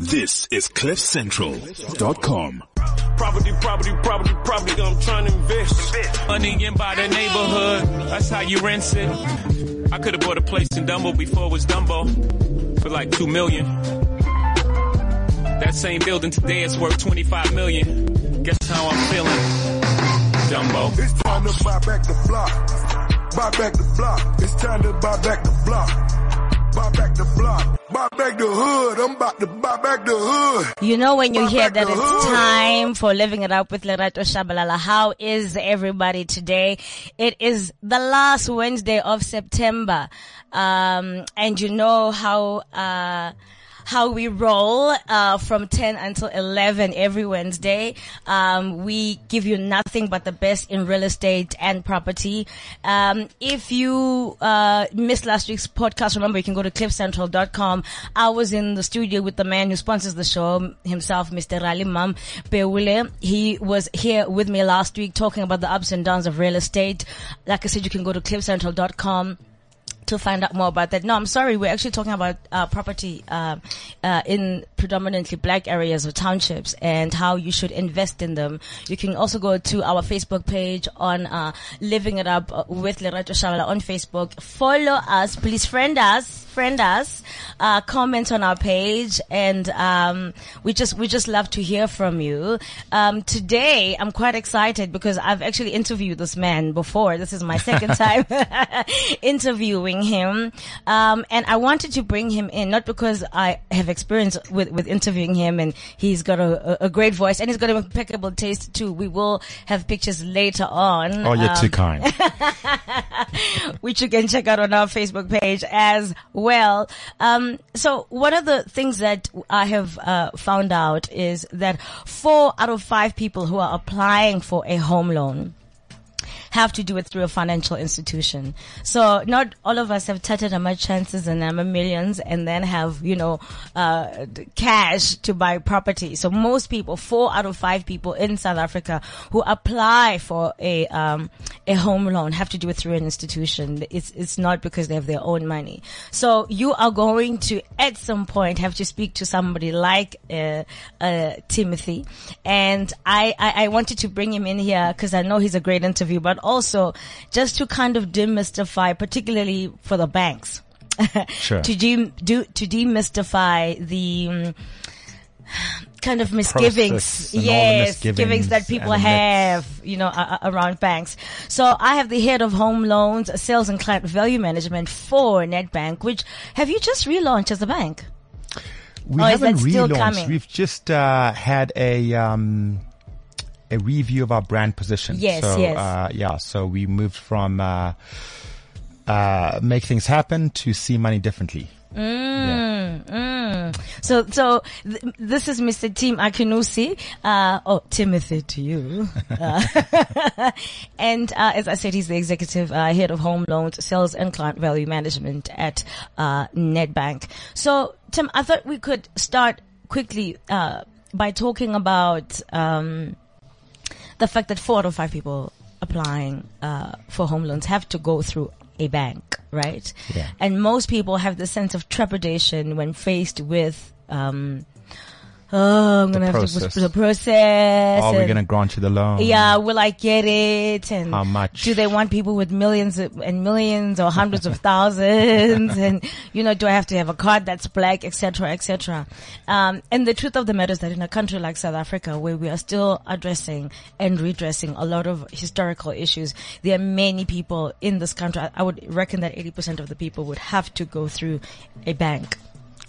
This is CliffCentral.com. Property, property, property, property. I'm trying to invest. Money in by the neighborhood. That's how you rent it. I could have bought a place in Dumbo before it was Dumbo for like two million. That same building today is worth 25 million. Guess how I'm feeling? Dumbo. It's time to buy back the block. Buy back the block. It's time to buy back the block. Buy back the block. Buy back the hood. I'm about to buy back the hood. You know when you Buy hear that it's hood. time for living it up with Lerato Shabalala. How is everybody today? It is the last Wednesday of September. Um, and you know how, uh, how we roll uh, from 10 until 11 every Wednesday. Um, we give you nothing but the best in real estate and property. Um, if you uh, missed last week's podcast, remember you can go to cliffcentral.com. I was in the studio with the man who sponsors the show himself, Mr. Rali Mam. He was here with me last week talking about the ups and downs of real estate. Like I said, you can go to cliffcentral.com to find out more about that. No, I'm sorry. We're actually talking about uh, property uh, uh, in predominantly black areas or townships and how you should invest in them. You can also go to our Facebook page on uh, Living It Up with Lerato Shabalala on Facebook. Follow us, please. Friend us, friend us. Uh, comment on our page, and um, we just we just love to hear from you. Um, today, I'm quite excited because I've actually interviewed this man before. This is my second time interviewing him. Um, and I wanted to bring him in, not because I have experience with, with interviewing him and he's got a, a, a great voice and he's got an impeccable taste too. We will have pictures later on. Oh, you're um, too kind. which you can check out on our Facebook page as well. Um, so one of the things that I have uh, found out is that four out of five people who are applying for a home loan have to do it through a financial institution. So not all of us have tatted our chances and our millions and then have, you know, uh, cash to buy property. So most people, four out of five people in South Africa who apply for a, um, a home loan have to do it through an institution. It's, it's not because they have their own money. So you are going to, at some point, have to speak to somebody like, uh, uh, Timothy. And I, I, I wanted to bring him in here because I know he's a great interview, but also just to kind of demystify, particularly for the banks. Sure. to de- do, to demystify the, um, kind of misgivings, Process and all the yes, misgivings misgivings that people and the myths. have, you know, a- around banks. So I have the head of home loans, sales and client value management for Nedbank, which have you just relaunched as a bank? We or haven't relaunched. We've just uh, had a um, a review of our brand position. Yes, so, yes. Uh, yeah. So we moved from uh, uh, make things happen to see money differently. Mm, mm. So, so th- this is Mr. Tim Akinnusi. Uh, oh, Timothy to you. Uh, and, uh, as I said, he's the executive, uh, head of home loans, sales and client value management at, uh, Nedbank. So, Tim, I thought we could start quickly, uh, by talking about, um, the fact that four out of five people applying uh, for home loans have to go through a bank, right? Yeah. And most people have the sense of trepidation when faced with, um, oh, I'm The gonna have process. to the process. Are we and- going to grant you the loan? yeah, will I get it? And How much? Do they want people with millions and millions or hundreds of thousands? and you know, do I have to have a card that's black, etc., etc. Um, and the truth of the matter is that in a country like South Africa, where we are still addressing and redressing a lot of historical issues, there are many people in this country. I- I would reckon that 80% of the people would have to go through a bank.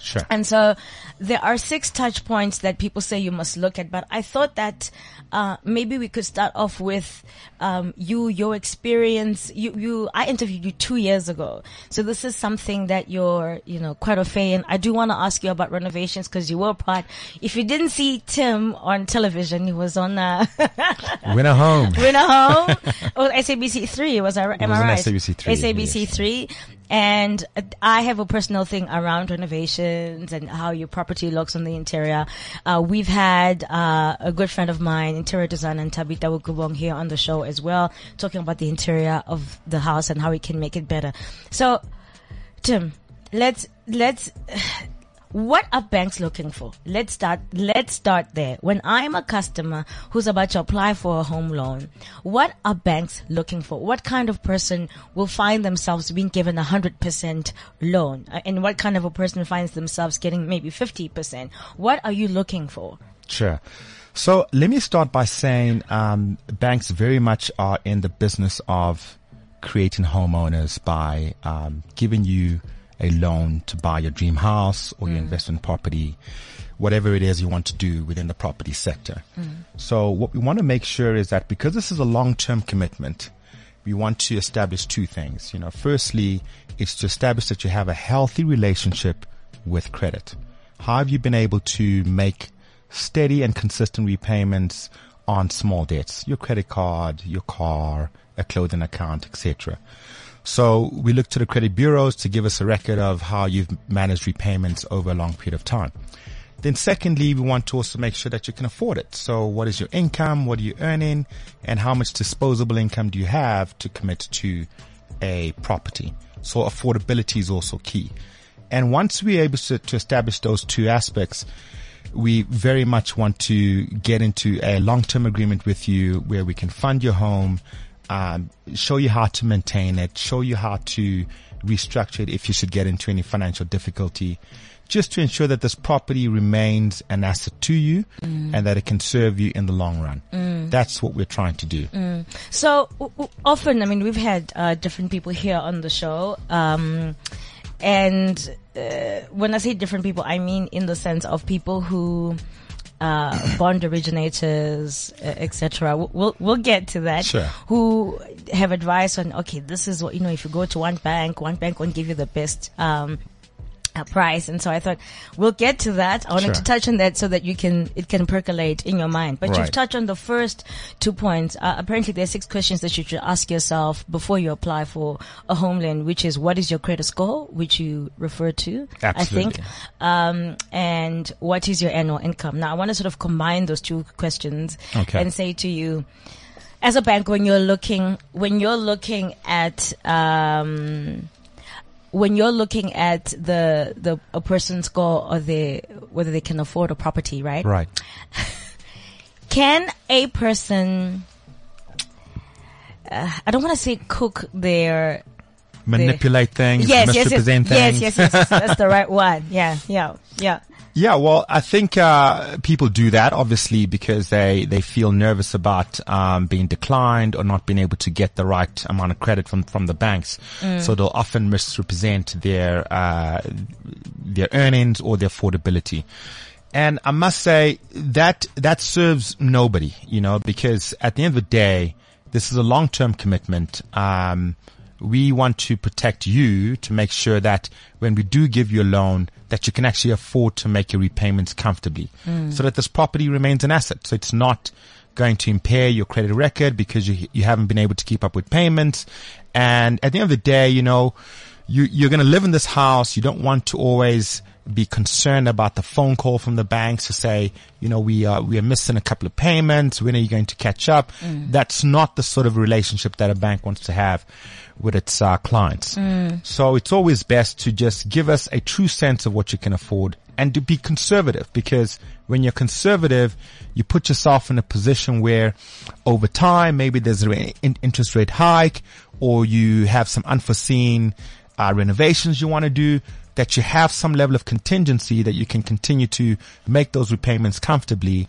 Sure. And so there are six touch points that people say you must look at, but I thought that uh, maybe we could start off with um, you, your experience. You, you, I interviewed you two years ago, so this is something that you're, you know, quite a fan. I do want to ask you about renovations because you were part. If you didn't see Tim on television, he was on uh, Winner home. Winner Home. oh, SABC three was I? Am was I right? SABC three, SABC yes. three, and I have a personal thing around renovations and how your property looks on the interior. Uh, we've had uh, a good friend of mine, interior designer Tabita Wukubong, here on the show as well, talking about the interior of the house and how we can make it better. So, Tim, let's let's. What are banks looking for? Let's start, let's start there. When I'm a customer who's about to apply for a home loan, what are banks looking for? What kind of person will find themselves being given a hundred percent loan? Uh, And what kind of a person finds themselves getting maybe 50%? What are you looking for? Sure. So let me start by saying um, banks very much are in the business of creating homeowners by um, giving you a loan to buy your dream house or your mm. investment property, whatever it is you want to do within the property sector. Mm. So what we want to make sure is that because this is a long-term commitment, we want to establish two things. You know, firstly, it's to establish that you have a healthy relationship with credit. How have you been able to make steady and consistent repayments on small debts, your credit card, your car, a clothing account, etc. So we look to the credit bureaus to give us a record of how you've managed repayments over a long period of time. Then secondly, we want to also make sure that you can afford it. So what is your income? What are you earning? And how much disposable income do you have to commit to a property? So affordability is also key. And once we're able to, to establish those two aspects, we very much want to get into a long-term agreement with you where we can fund your home, um, show you how to maintain it, show you how to restructure it if you should get into any financial difficulty, just to ensure that this property remains an asset to you and that it can serve you in the long run. That's what we're trying to do. So w- w- often, I mean, we've had uh, different people here on the show, um, and uh, when I say different people, I mean in the sense of people who. Uh, bond originators, uh, etc. We'll- We'll we'll get to that. Sure. Who have advice on okay, this is what you know. If you go to one bank, one bank won't give you the best um, uh, price, and so I thought we'll get to that. I wanted Sure. to touch on that so that you can it can percolate in your mind. But you've touched on the first two points. Uh, apparently, there are six questions that you should ask yourself before you apply for a home loan, which is what is your credit score, which you refer to, I think, um, and what is your annual income. Now, I want to sort of combine those two questions Okay. and say to you, as a bank, when you're looking, when you're looking at, um, when you're looking at the, the, a person's goal or the, whether they can afford a property, right? Right. Can a person, uh, I don't want to say cook their, Manipulate things, yes, yes, yes, yes, things. yes, yes, that's the right one. Yeah, yeah, yeah. Yeah, well, I think uh, people do that obviously because they they feel nervous about um, being declined or not being able to get the right amount of credit from from the banks. So they'll often misrepresent their uh, their earnings or their affordability. And I must say that that serves nobody, you know, because at the end of the day, this is a long term commitment. Um, we want to protect you to make sure that when we do give you a loan, that you can actually afford to make your repayments comfortably mm. so that this property remains an asset. So it's not going to impair your credit record because you, you haven't been able to keep up with payments. And at the end of the day, you know, you, you're going to live in this house. You don't want to always be concerned about the phone call from the banks to say, you know, we are, we are missing a couple of payments. When are you going to catch up? That's not the sort of relationship that a bank wants to have with its uh, clients. So it's always best to just give us a true sense of what you can afford and to be conservative because when you're conservative, you put yourself in a position where over time, maybe there's an interest rate hike or you have some unforeseen uh, renovations you want to do that you have some level of contingency that you can continue to make those repayments comfortably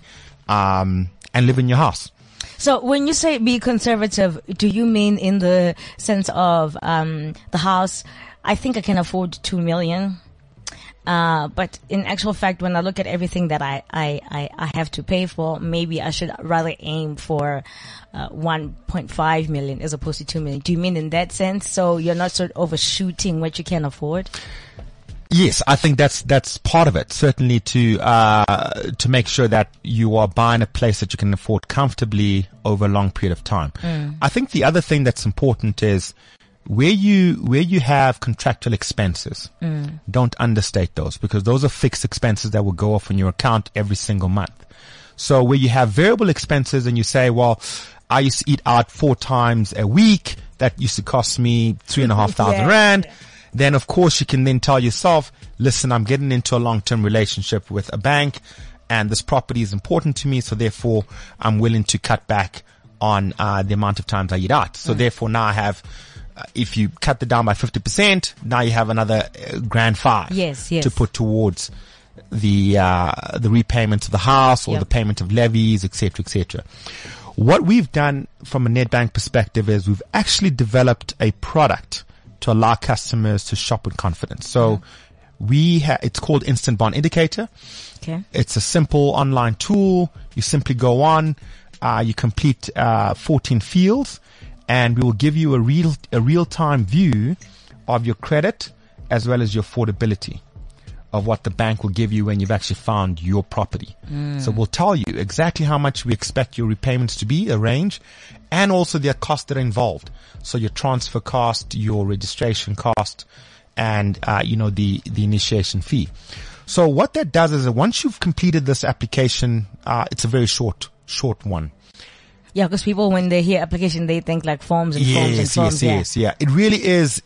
um, and live in your house. So when you say be conservative, do you mean in the sense of um, the house? I think I can afford two million. Uh, but in actual fact, when I look at everything that I, I, I, I have to pay for, maybe I should rather aim for uh, 1.5 million as opposed to 2 million. Do you mean in that sense? So you're not sort of overshooting what you can afford? Yes, I think that's that's part of it. Certainly to uh, to make sure that you are buying a place that you can afford comfortably over a long period of time. I think the other thing that's important is where you where you have contractual expenses. Don't understate those because those are fixed expenses that will go off on your account every single month. So where you have variable expenses and you say, well, I used to eat out four times a week. That used to cost me three and a half thousand Yeah. rand then of course you can then tell yourself, listen, I'm getting into a long-term relationship with a bank and this property is important to me. So therefore I'm willing to cut back on, uh, the amount of times I eat out. So therefore now I have, uh, if you cut the down by 50%, now you have another uh, grand five Yes, yes. to put towards the, uh, the repayment of the house or Yep. the payment of levies, etc., etc. What we've done from a Nedbank perspective is we've actually developed a product to allow customers to shop with confidence. So we ha- it's called Instant Bond Indicator. Okay. It's a simple online tool. You simply go on, uh, you complete uh, 14 fields, and we will give you a real a real time view of your credit as well as your affordability of what the bank will give you when you've actually found your property. So we'll tell you exactly how much we expect your repayments to be, a range, and also the costs that are involved. So your transfer cost, your registration cost, and uh, you know the the initiation fee. So what that does is that once you've completed this application, uh, it's a very short short one. Yeah, because people when they hear application, they think like forms and forms and Yes, forms. yes, yeah. yes, yeah. It really is.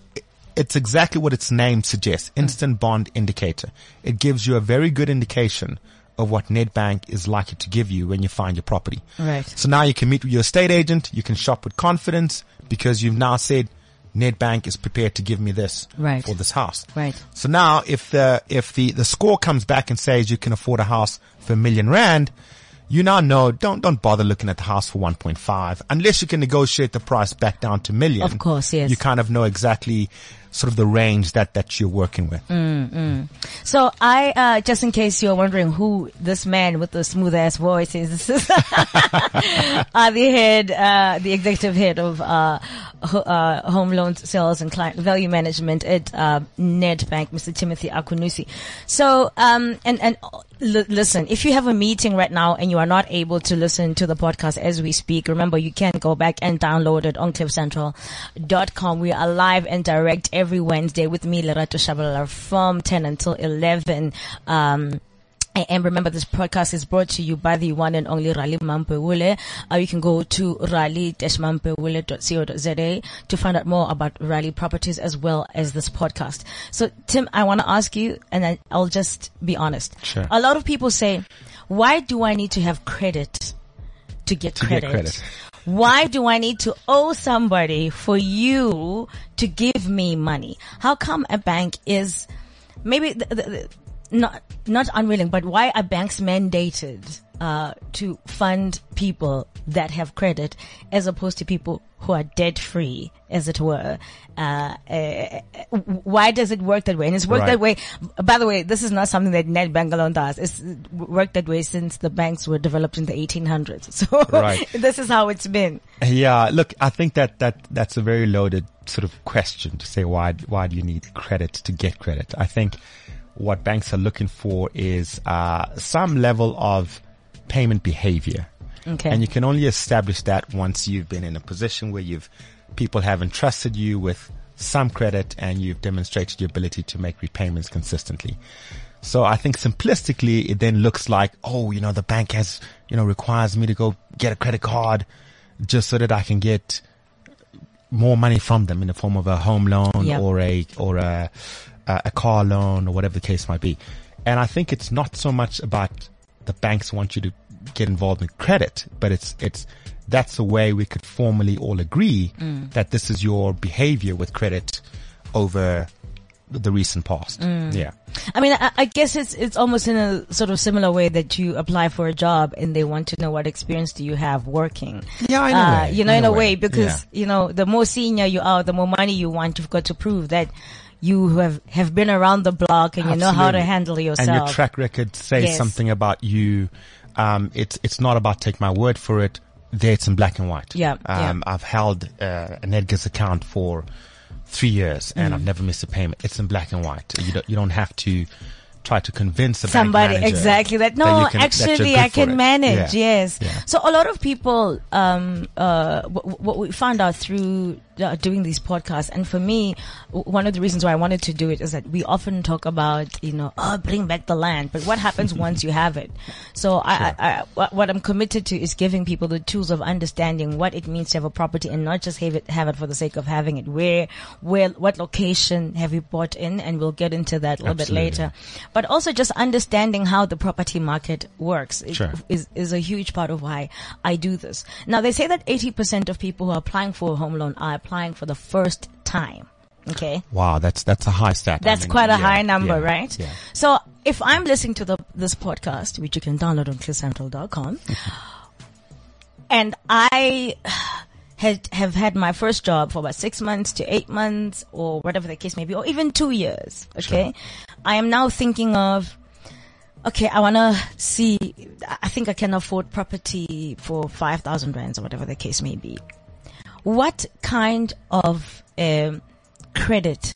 It's exactly what its name suggests. Hmm. Instant bond indicator. It gives you a very good indication of what Nedbank is likely to give you when you find your property. Right. So now you can meet with your estate agent. You can shop with confidence because you've now said Nedbank is prepared to give me this Right. for this house. Right. So now if the, if the, the score comes back and says you can afford a house for a million rand, you now know don't, don't bother looking at the house for 1.5 unless you can negotiate the price back down to million. Of course, yes. You kind of know exactly sort of the range that, that you're working with. Mm. So I, uh, just in case you're wondering who this man with the smooth ass voice is, this is uh, the head, uh, the executive head of uh, uh, home loans, sales, and client value management at uh, Nedbank, Mr. Timothy Akinnusi. So, um, and and l- listen, if you have a meeting right now and you are not able to listen to the podcast as we speak, remember you can go back and download it on cliffcentral.com. We are live and direct every Wednesday with me, Lerato Shabalala, from 10 until 11. Um, and remember, this podcast is brought to you by the one and only Rally Mampewule. Uh, you can go to rally-mampewule.co.za to find out more about Rally properties as well as this podcast. So, Tim, I want to ask you, and I'll just be honest. Sure. A lot of people say, why do I need to have credit to get To get credit? credit. Why do I need to owe somebody for you to give me money? How come a bank is maybe the, the, the, not not unwilling, but why are banks mandated uh, to fund people that have credit as opposed to people who are debt free, as it were? Uh, uh, why does it work that way? And it's worked Right. that way. By the way, this is not something that Nedbank alone does. It's worked that way since the banks were developed in the 1800s. So Right. this is how it's been. Yeah, look, I think that, that that's a very loaded sort of question to say why why do you need credit to get credit? I think what banks are looking for is uh, some level of payment behavior, Okay. and you can only establish that once you've been in a position where you've people have entrusted you with some credit and you've demonstrated your ability to make repayments consistently. So I think simplistically, it then looks like, oh, you know, the bank has, you know, requires me to go get a credit card just so that I can get more money from them in the form of a home loan Yep. or a, or a, a a car loan or whatever the case might be. And I think it's not so much about the banks want you to get involved in credit, but it's, it's, that's the way we could formally all agree mm. that this is your behavior with credit over the recent past. Mm. Yeah. I mean, I, I guess it's it's almost in a sort of similar way that you apply for a job and they want to know what experience do you have working. Yeah, in Uh, way, you know, in in, a way, way, because you know, the more senior you are, the more money you want. You've got to prove that you have have been around the block and you know how to handle yourself. And your track record says Yes. something about you. Um, it's it's not about take my word for it. There, it's in black and white. Yeah, yeah. Um, I've held uh, an Edgar's account for three years and Mm. I've never missed a payment. It's in black and white. You don't you don't have to try to convince Somebody exactly that. that No, you can- actually, good I can manage. Yeah. Yes. Yeah. So a lot of people, um, uh, w- what we found out through uh, doing these podcasts. And for me, w- one of the reasons why I wanted to do it is that we often talk about, you know, oh, bring back the land. But what happens once you have it? So I, I, I, what- what I'm committed to is giving people the tools of understanding what it means to have a property and not just have it, have it for the sake of having it. Where, where, what location have you bought in? And we'll get into that a little Absolutely. bit later. But also just understanding how the property market works Sure. is, is a huge part of why I do this. Now they say that 80% of people who are applying for a home loan are applying for the first time. Okay. Wow, that's that's a high stat. I That's mean, quite a yeah, high number, yeah, right? Yeah. So if I'm listening to the, this podcast, which you can download on cliffcentral.com, and I had, have had my first job for about six months to eight months or whatever the case may be, or even two years. Okay. I am now thinking of, okay, I want to see, I think I can afford property for 5,000 rands or whatever the case may be. What kind of um, credit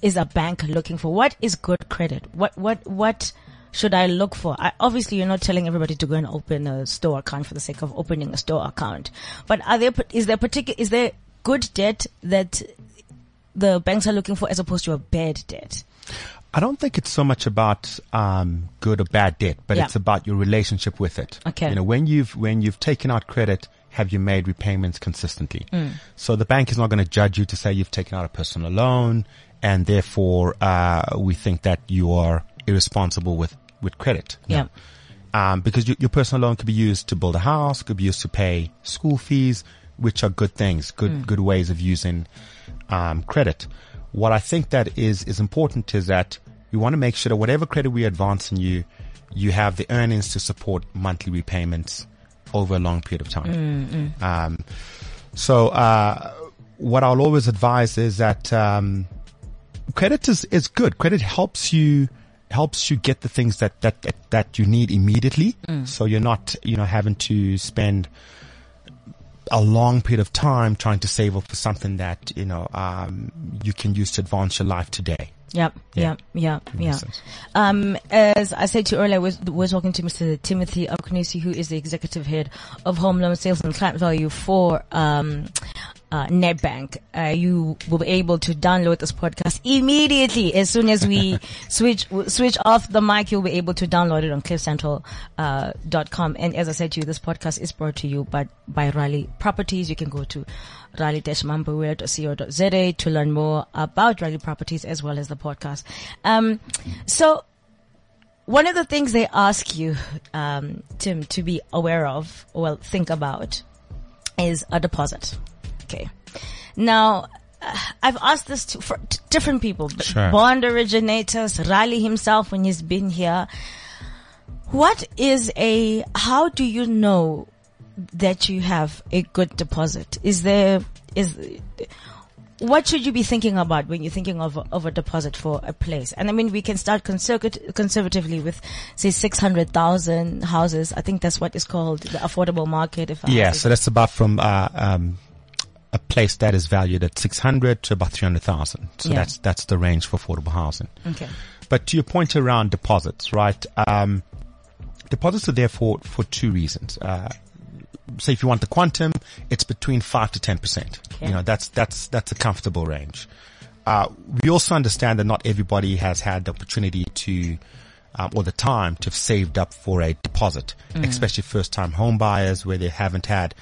is a bank looking for? What is good credit? What what what should I look for? I, obviously, you're not telling everybody to go and open a store account for the sake of opening a store account. But are there is there particular is there good debt that the banks are looking for as opposed to a bad debt? I don't think it's so much about um, good or bad debt, but Yeah. it's about your relationship with it. Okay. You know, when you've when you've taken out credit, have you made repayments consistently? Mm. So the bank is not going to judge you to say you've taken out a personal loan, and therefore uh, we think that you are irresponsible with with credit. No. Yeah. Um, because your, your personal loan could be used to build a house, could be used to pay school fees, which are good things, good good ways of using um, credit. What I think that is is important is that we want to make sure that whatever credit we advance in you, you have the earnings to support monthly repayments over a long period of time. Um, so uh, what I'll always advise is that um, credit is, is good. Credit helps you helps you get the things that that that, that you need immediately. So you're not you know having to spend a long period of time trying to save up for something that you know um, you can use to advance your life today. Yep, Yeah. yep, yep, yeah. Um, as I said to you earlier, we're, we're talking to Mr. Timothy Akinnusi, who is the executive head of Home Loan Sales and Client Value for um, uh, Nedbank. Uh, you will be able to download this podcast immediately as soon as we switch switch off the mic. You'll be able to download it on CliffCentral uh, dot com. And as I said to you, this podcast is brought to you by by Riley Properties. You can go to raleigh-mambuwe.co.za to learn more about Riley Properties as well as the podcast. Um, so one of the things they ask you, um, Tim, to be aware of, or well, think about is a deposit. Okay. Now, uh, I've asked this to for to different people, b- Sure. bond originators, Riley himself when he's been here. What is a, how do you know that you have a good deposit? Is there, is, what should you be thinking about when you're thinking of a, of a deposit for a place? And I mean, we can start conservat- conservatively with, say, 600,000 houses. I think that's what is called the affordable market. If I Yeah, so that's about from uh, um, a place that is valued at six hundred to about three hundred thousand. So Yeah. that's that's the range for affordable housing. okay. But to your point around deposits, right? Um, deposits are there for, for two reasons. Uh, so if you want the quantum, it's between five to ten percent. Okay. You know, that's that's that's a comfortable range. Uh, we also understand that not everybody has had the opportunity to, um, or the time to have saved up for a deposit, especially first-time home buyers where they haven't had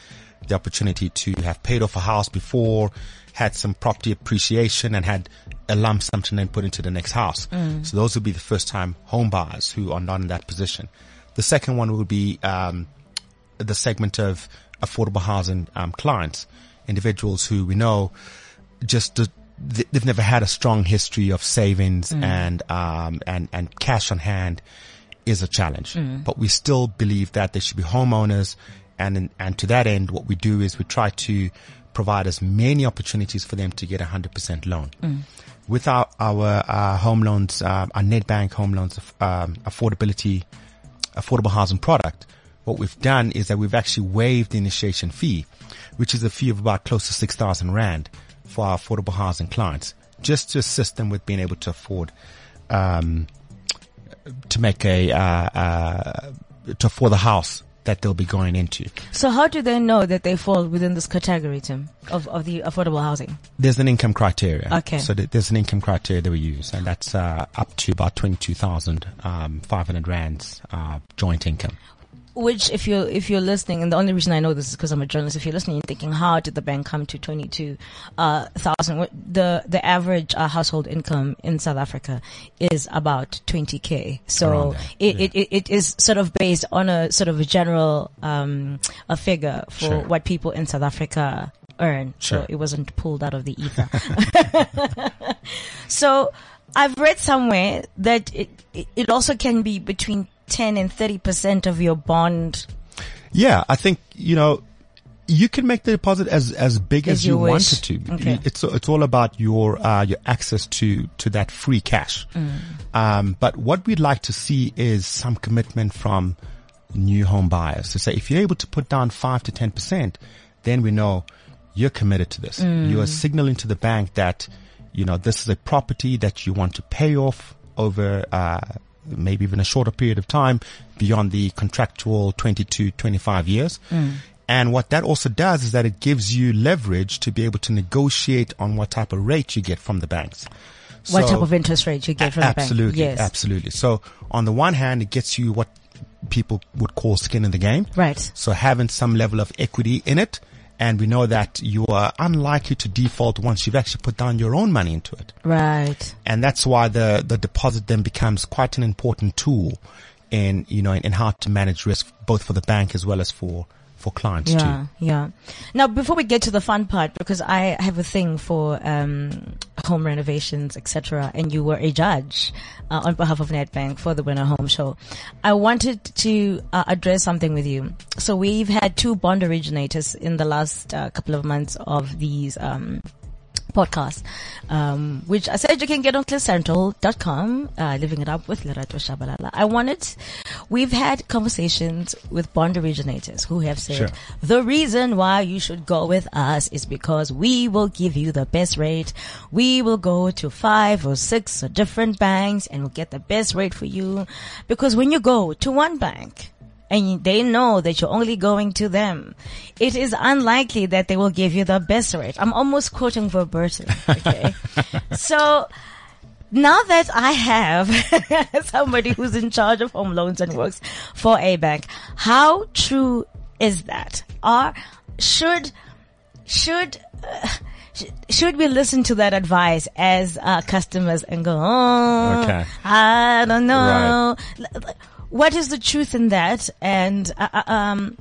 the opportunity to have paid off a house before, had some property appreciation, and had a lump sum to then put into the next house. So those would be the first-time home buyers who are not in that position. The second one would be um, the segment of affordable housing um, clients, individuals who we know just do- they've never had a strong history of savings and um, and and cash on hand is a challenge. But we still believe that they should be homeowners, and and to that end, what we do is we try to provide as many opportunities for them to get a hundred percent loan. With our our uh, home loans, uh, our Nedbank home loans um, affordability affordable housing product, what we've done is that we've actually waived the initiation fee, which is a fee of about close to 6,000 Rand for our affordable housing clients, just to assist them with being able to afford, um, to make a, uh, uh, to afford the house that they'll be going into. So how do they know that they fall within this category, Tim, of, of the affordable housing? There's an income criteria. Okay. So th- there's an income criteria that we use, and that's uh, up to about 22,500 rands uh, joint income. Which, if you're if you're listening, and the only reason I know this is because I'm a journalist. If you're listening, and thinking, how did the bank come to twenty two thousand? The the average uh, household income in South Africa is about twenty k. So it, yeah. it, it it is sort of based on a sort of a general um a figure for Sure. what people in South Africa earn. sure. So it wasn't pulled out of the ether. so I've read somewhere that it- it also can be between ten and thirty percent of your bond. Yeah, I think you know you can make the deposit as as big As as, you you, wish. wanted to. Okay. It's it's all about your uh, your access to to that free cash. Mm. Um, but what we'd like to see is some commitment from new home buyers to say if you're able to put down five to ten percent, then we know you're committed to this. Mm. You are signaling to the bank that you know this is a property that you want to pay off over. Uh, maybe even a shorter period of time beyond the contractual 22, 25 years. Mm. And what that also does is that it gives you leverage to be able to negotiate on what type of rate you get from the banks. what So- type of interest rate you get from absolutely, the bank? Yes, absolutely. So on the one hand, it gets you what people would call skin in the game. Right. So having some level of equity in it. And we know that you are unlikely to default once you've actually put down your own money into it. right. And that's why the, the deposit then becomes quite an important tool in, you know, in, in how to manage risk, both for the bank as well as for, for clients Yeah, too. yeah. Now, before we get to the fun part, because I have a thing for um, home renovations, etc., and you were a judge uh, on behalf of Nedbank for the Winner Home Show, I wanted to uh, address something with you. So we've had two bond originators in the last uh, couple of months of these. Um, podcast, um, which I said you can get on cliffcentral.com, uh, living it up with Lerato Shabalala. I wanted, we've had conversations with bond originators who have said Sure. the reason why you should go with us is because we will give you the best rate. We will go to five or six or different banks and we'll get the best rate for you. Because when you go to one bank, and they know that you're only going to them, it is unlikely that they will give you the best rate. I'm almost quoting verbatim. Okay. so now that I have somebody who's in charge of home loans and works for a bank, how true is that? Or should, should, uh, should we listen to that advice as uh, customers and go, oh, Okay. I don't know. L- What is the truth in that? And uh, uh, um,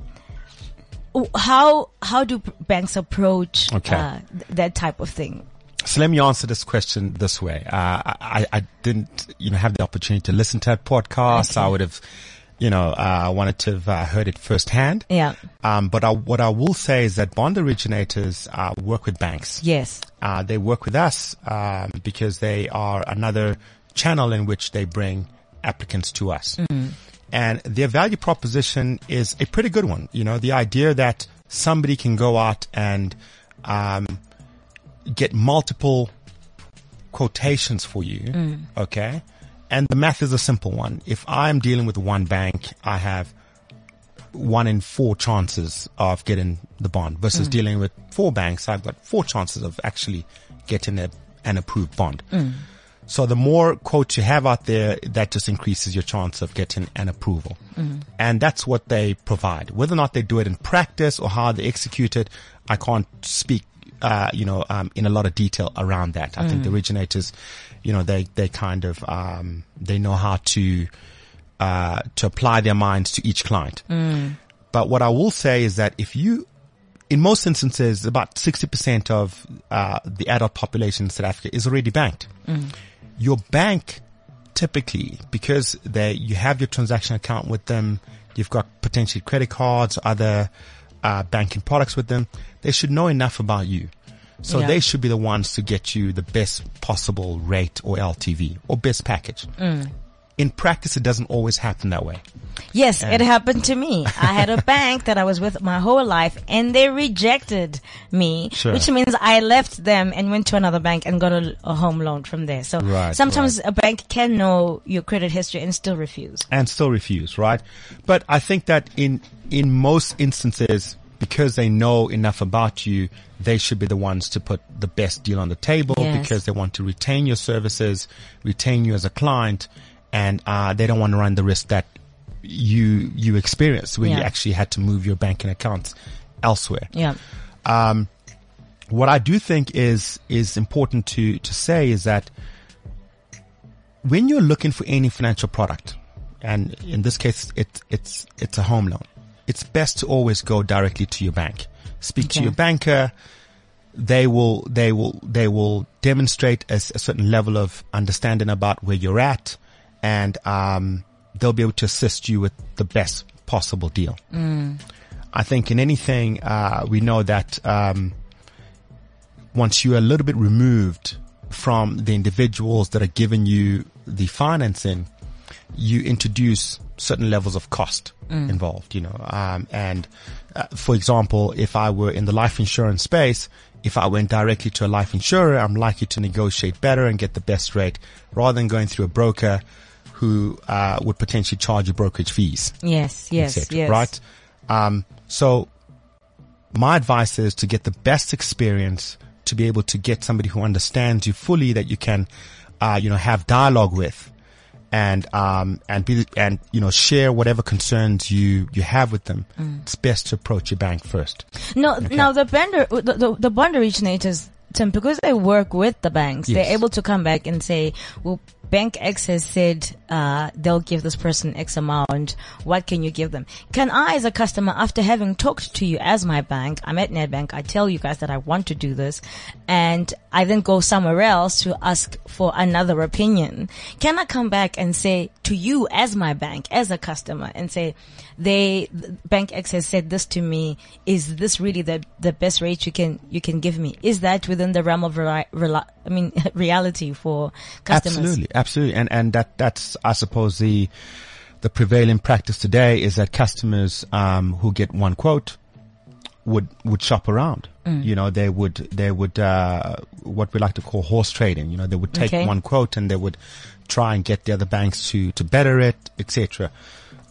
how how do banks approach Okay. uh, th- that type of thing? So let me answer this question this way. Uh, I, I didn't, you know, have the opportunity to listen to that podcast. I would have, you know, uh, wanted to have uh, heard it firsthand. Yeah. Um, but I, what I will say is that bond originators uh, work with banks. Yes. Uh, they work with us um, because they are another channel in which they bring applicants to us. Mm-hmm. And their value proposition is a pretty good one. You know, the idea that somebody can go out and um, get multiple quotations for you, mm. okay? And the math is a simple one. If I'm dealing with one bank, I have one in four chances of getting the bond versus mm. dealing with four banks. I've got four chances of actually getting a, an approved bond. Mm. So the more quotes you have out there, that just increases your chance of getting an approval. And that's what they provide. Whether or not they do it in practice or how they execute it, I can't speak, uh, you know, um, in a lot of detail around that. I think the originators, you know, they, they kind of, um, they know how to, uh, to apply their minds to each client. But what I will say is that if you, in most instances, about 60% of uh, the adult population in South Africa is already banked. Your bank typically, because they, you have your transaction account with them, you've got potentially credit cards, other uh, banking products with them, they should know enough about you. So Yeah. they should be the ones to get you the best possible rate or LTV or best package. In practice, it doesn't always happen that way. Yes, it happened to me. I had a bank that I was with my whole life and they rejected me, Sure. which means I left them and went to another bank and got a, a home loan from there. So Right, sometimes a bank can know your credit history and still refuse. and still refuse, right? But I think that in in most instances, because they know enough about you, they should be the ones to put the best deal on the table Yes. because they want to retain your services, retain you as a client, and uh, they don't want to run the risk that you you experienced where you actually had to move your banking accounts elsewhere. Yeah. what I do think is is important to to say is that when you're looking for any financial product, and in this case, it's it's it's a home loan, it's best to always go directly to your bank. Speak to your banker. They will they will they will demonstrate a certain level of understanding about where you're at, and um, they'll be able to assist you with the best possible deal. I think in anything, uh, we know that um, once you're a little bit removed from the individuals that are giving you the financing, you introduce certain levels of cost involved, you know. Um, and uh, for example, if I were in the life insurance space, if I went directly to a life insurer, I'm likely to negotiate better and get the best rate rather than going through a broker who uh, would potentially charge you brokerage fees Yes. Yes. etc., Yes. Right. Um, so my advice is to get the best experience, to be able to get somebody who understands you fully that you can, uh, you know, have dialogue with and, um, and be, and, you know, share whatever concerns you, you have with them. Mm. It's best to approach your bank first. No, now the bond, the, the, the bond originators, Tim, because they work with the banks, Yes. they're able to come back and say, well, Bank X has said, uh, they'll give this person X amount. What can you give them? Can I, as a customer, after having talked to you as my bank, I'm at Nedbank, I tell you guys that I want to do this, and I then go somewhere else to ask for another opinion. Can I come back and say to you as my bank, as a customer, and say, they, Bank X has said this to me. Is this really the, the best rate you can, you can give me? Is that within the realm of, I mean, reality for customers? Absolutely, absolutely, and and that that's I suppose the the prevailing practice today is that customers um, who get one quote would would shop around. Mm. You know, they would they would uh, what we like to call horse trading. You know, they would take Okay. one quote and they would try and get the other banks to to better it, etc.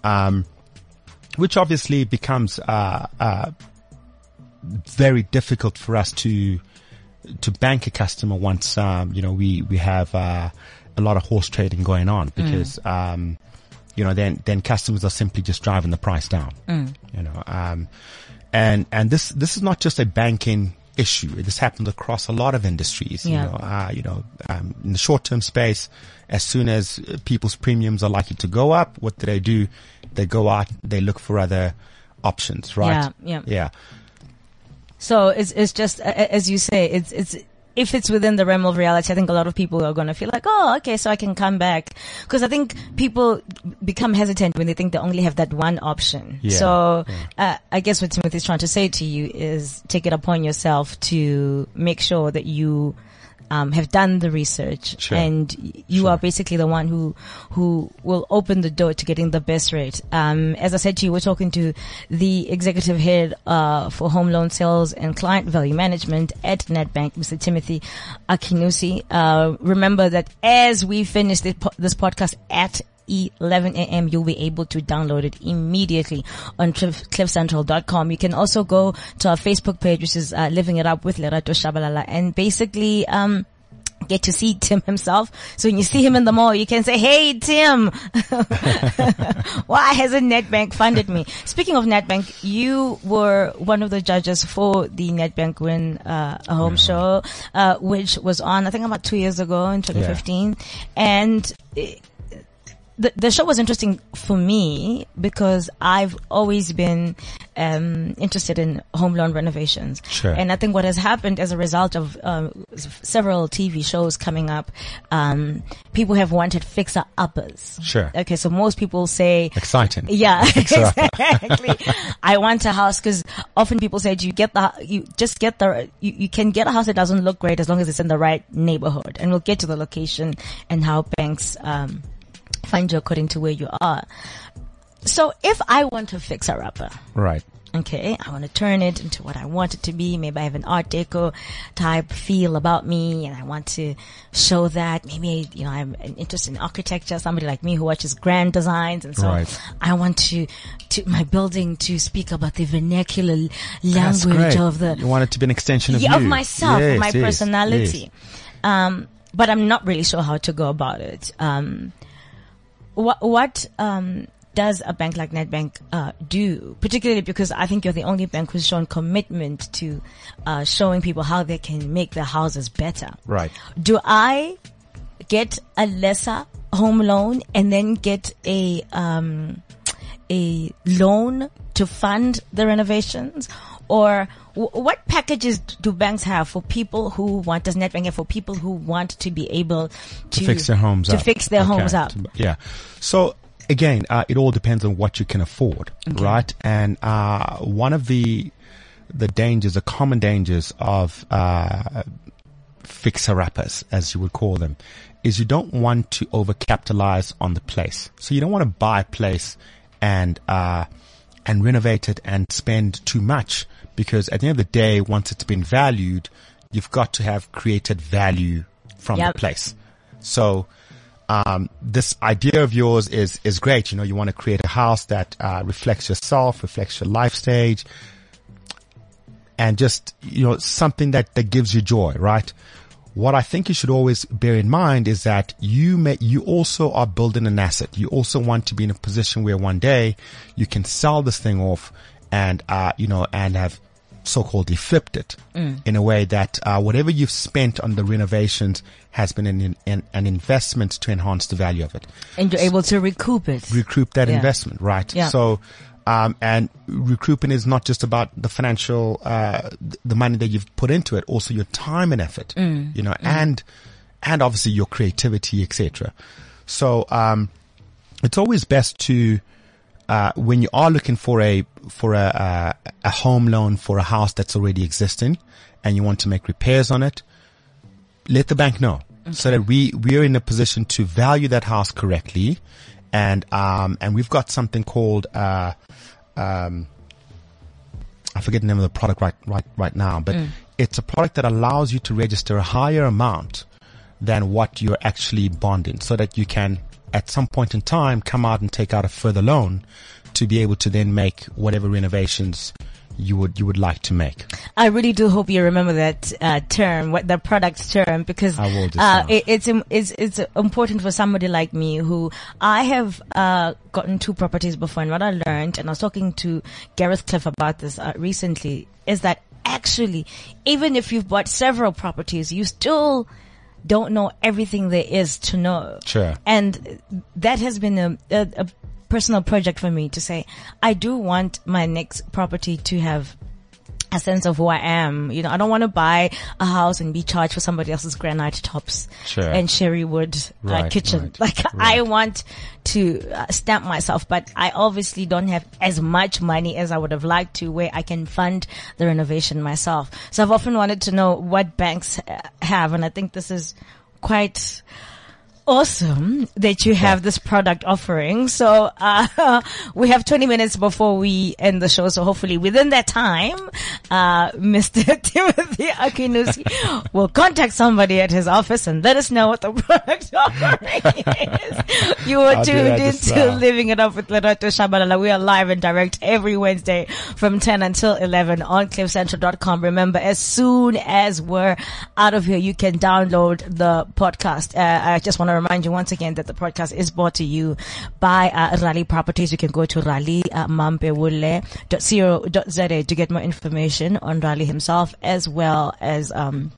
Um, which obviously becomes uh, uh, very difficult for us to to bank a customer once um, you know we we have uh, a lot of horse trading going on because um, you know then then customers are simply just driving the price down. You know, um, and and this this is not just a banking issue. This happens across a lot of industries. Yeah. You know, uh, you know, um, in the short term space, as soon as people's premiums are likely to go up, what do they do? They go out, they look for other options, right? Yeah, yeah. yeah. So it's it's just as you say, it's it's if it's within the realm of reality, I think a lot of people are gonna feel like, oh, okay, so I can come back because I think people become hesitant when they think they only have that one option. Yeah, So uh, I guess what Timothy's trying to say to you is take it upon yourself to make sure that you. Um, have done the research Sure. and you are basically the one who who will open the door to getting the best rate. Um, as I said to you, we're talking to the executive head uh, for home loan sales and client value management at Nedbank, Mr. Timothy Akinnusi. Uh, remember that as we finish this, po- this podcast at 11 a.m. You'll be able to download it immediately on cliff- cliffcentral.com. You can also go to our Facebook page, which is uh, Living It Up with Lerato Shabalala, and basically, um, get to see Tim himself. So when you see him in the mall, you can say, Hey, Tim, why hasn't Nedbank funded me? Speaking of Nedbank, you were one of the judges for the Nedbank Win, uh, a home show, uh, which was on, I think about two years ago in 2015. And, eh, the, the show was interesting for me because I've always been um, interested in home loan renovations. Sure. And I think what has happened as a result of s- several TV shows coming up, um, people have wanted fixer uppers. Sure. Okay, so most people say, Exciting. yeah, exactly. I want a house because often people say you get the you just get the you, you can get a house that doesn't look great as long as it's in the right neighborhood, and we'll get to the location and how banks um, find you according to where you are. so if I want to fixer upper, Right. Okay, I want to turn it into what I want it to be. Maybe I have an art deco type feel about me and I want to show that. Maybe, you know, I'm interested in architecture, somebody like me who watches grand designs. And so Right. I want to, to, my building to speak about the vernacular language of the, you want it to be an extension of yeah, you. of myself, Yes, my yes, personality. yes. Um, but I'm not really sure how to go about it. Um, what, what, um, does a bank like Nedbank, uh, do? Particularly because I think you're the only bank who's shown commitment to, uh, showing people how they can make their houses better. Right. Do I get a lesser home loan and then get a, um, a loan to fund the renovations? Or w- what packages do banks have for people who want, does Nedbank have for people who want to be able to, to fix their homes to up. fix their Okay. homes up? Yeah. So again, uh, it all depends on what you can afford, right? And uh, one of the the dangers, the common dangers of uh, fixer uppers, as you would call them, is you don't want to overcapitalize on the place. So you don't want to buy a place and uh, and renovate it and spend too much because at the end of the day, once it's been valued, you've got to have created value from Yep. the place. So um, this idea of yours is is great. You know, you want to create a house that uh, reflects yourself, reflects your life stage, and just you know something that that gives you joy, right? What I think you should always bear in mind is that you may you also are building an asset. You also want to be in a position where one day you can sell this thing off and uh, you know and have so-called flipped it in a way that uh, whatever you've spent on the renovations has been an, an an investment to enhance the value of it And you're able to recoup it. recoup that Yeah. investment, right? Yeah. So, um, and recouping is not just about the financial, uh, the money that you've put into it, also your time and effort, Mm. you know, and, and obviously your creativity, etc. So, um, it's always best to, uh, when you are looking for a, for a, a, a home loan for a house that's already existing and you want to make repairs on it, let the bank know so that we we're in a position to value that house correctly. And um and we've got something called uh um I forget the name of the product right right right now but it's a product that allows you to register a higher amount than what you're actually bonding so that you can at some point in time come out and take out a further loan to be able to then make whatever renovations you would you would like to make I really do hope you remember that uh, term, what the product term, because I will just uh, it, it's it's it's important for somebody like me who I have uh, gotten two properties before, and what I learned, and I was talking to Gareth Cliff about this uh, recently, is that actually, even if you've bought several properties, you still don't know everything there is to know. Sure. And that has been a, a, a personal project for me to say, I do want my next property to have a sense of who I am. You know, I don't want to buy a house and be charged for somebody else's granite tops Sure. and sherry wood uh, kitchen. right, like I want to uh, stamp myself, but I obviously don't have as much money as I would have liked to where I can fund the renovation myself. So I've often wanted to know what banks uh, have. And I think this is quite awesome that you have this product offering. So, uh, we have 20 minutes before we end the show. So hopefully within that time, uh, Mr. Timothy Akinnusi will contact somebody at his office and let us know what the product offering is. You are tuned into. Living It Up with Lerato Shabalala. We are live and direct every Wednesday from 10 until 11 on cliffcentral.com. Remember, as soon as we're out of here, you can download the podcast. Uh, I just want to remind you once again that the podcast is brought to you by uh, Raleigh Properties. You can go to Raleigh uh, mampewule.co.za to get more information on Raleigh himself as well as um,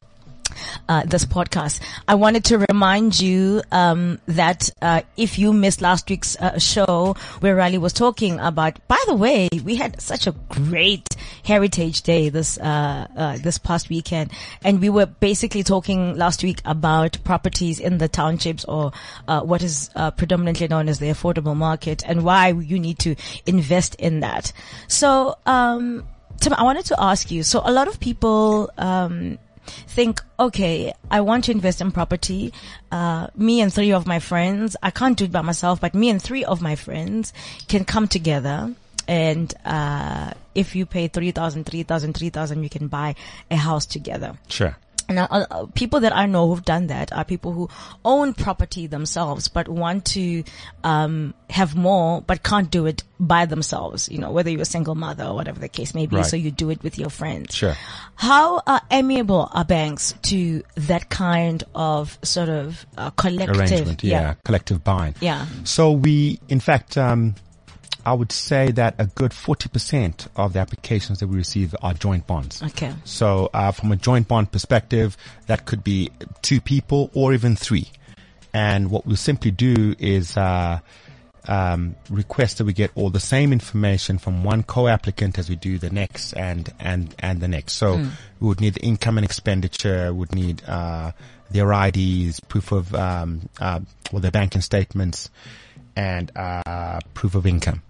uh, this podcast. I wanted to remind you um, that uh, if you missed last week's uh, show where Riley was talking about, by the way, we had such a great Heritage Day this uh, uh, this past weekend, and we were basically talking last week about properties in the townships or uh, what is predominantly known as the affordable market and why you need to invest in that. So. Um, Tim, I wanted to ask you. So a lot of people um, think, okay, I want to invest in property. Uh, me and three of my friends, I can't do it by myself, but me and three of my friends can come together. And, uh, if you pay 3,000, 3,000, 3,000, you can buy a house together. Sure. Now, uh, people that I know who've done that are people who own property themselves, but want to um, have more, but can't do it by themselves. You know, whether you're a single mother or whatever the case may be, Right. so you do it with your friends. Sure. How uh, amiable are banks to that kind of sort of uh, collective Arrangement. Yeah. Collective buying. Yeah. So we, in fact, um, I would say that a good 40% of the applications that we receive are joint bonds. Okay. So, uh, from a joint bond perspective, that could be two people or even three. And what we'll simply do is, uh, um, request that we get all the same information from one co-applicant as we do the next and, and, and the next. So we would need the income and expenditure, would need, uh, their IDs, proof of, um, uh, well, their banking statements and, uh, proof of income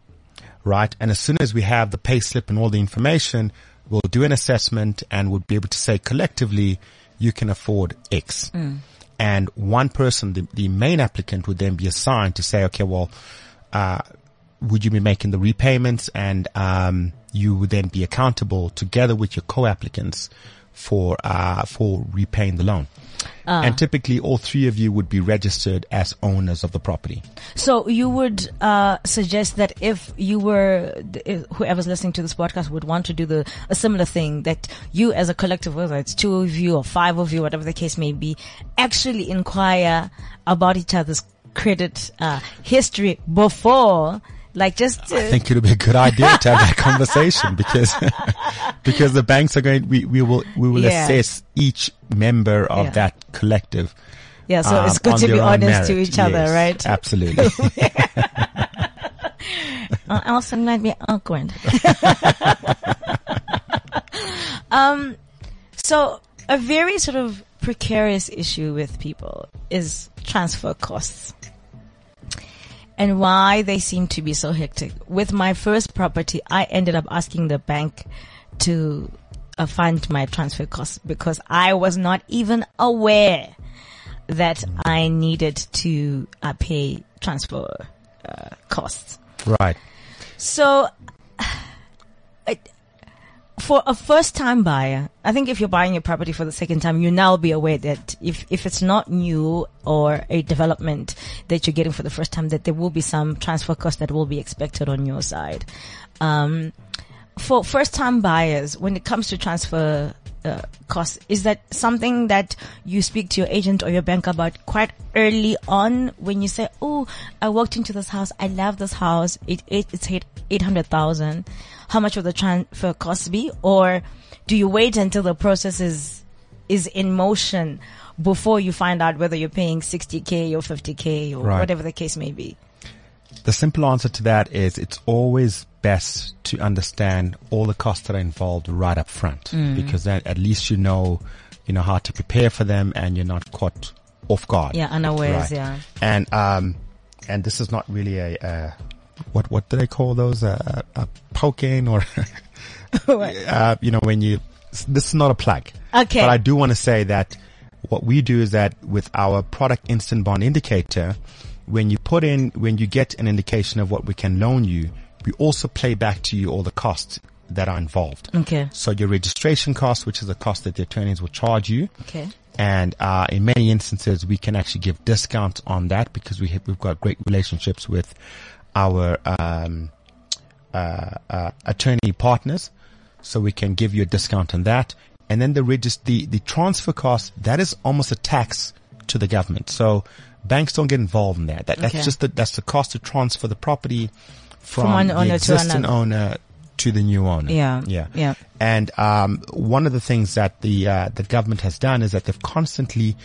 right? And as soon as we have the pay slip and all the information, we'll do an assessment and we'll be able to say collectively, you can afford X. And one person, the, the main applicant would then be assigned to say, okay, well, uh, would you be making the repayments and, um, you would then be accountable together with your co-applicants for, uh, for repaying the loan. And typically all three of you would be registered as owners of the property. So you would uh, suggest that if you were if whoever's listening to this podcast would want to do the a similar thing that you as a collective, whether it's two of you or five of you, whatever the case may be, actually inquire about each other's credit uh, history before, like just I think it would be a good idea to have that conversation because because the banks are going we, we will we will Yeah. assess each member of Yeah. that collective. yeah. So um, it's good to be their own honest to merit. each other, right? Absolutely. Uh, else it might be awkward. um, so a very sort of precarious issue with people is transfer costs and why they seem to be so hectic. With my first property, I ended up asking the bank to uh, fund my transfer costs because I was not even aware that I needed to uh, pay transfer uh, costs. right. So, it- for a first time buyer, I think if you're buying a property for the second time, you now be aware that if, if it's not new or a development that you're getting for the first time, that there will be some transfer costs that will be expected on your side. Um, for first time buyers, when it comes to transfer uh, costs, is that something that you speak to your agent or your bank about quite early on when you say, "Oh, I walked into this house. I love this house. It, it it's hit eight hundred thousand. How much will the transfer cost be?" Or do you wait until the process is is in motion before you find out whether you're paying sixty k or fifty k or Right. whatever the case may be? The simple answer to that is it's always best to understand all the costs that are involved right up front because then at least you know, you know how to prepare for them and you're not caught off guard. Yeah, unawares. Right. Yeah. And um, and this is not really a uh, what what do they call those uh, a poking or uh, you know when you this is not a plug. Okay. But I do want to say that what we do is that with our product instant bond indicator, when you put in when you get an indication of what we can loan you, we also play back to you all the costs that are involved. Okay. So your registration cost, which is the cost that the attorneys will charge you, Okay. and uh, in many instances, we can actually give discounts on that because we have, we've got great relationships with our um, uh, uh, attorney partners, so we can give you a discount on that. And then the regis- the the transfer cost that is almost a tax to the government. So banks don't get involved in that. that Okay. That's just the, that's the cost to transfer the property from, one the owner to existing another. owner to the new owner. Yeah. yeah, Yeah. and um, one of the things that the uh, the government has done is that they've constantly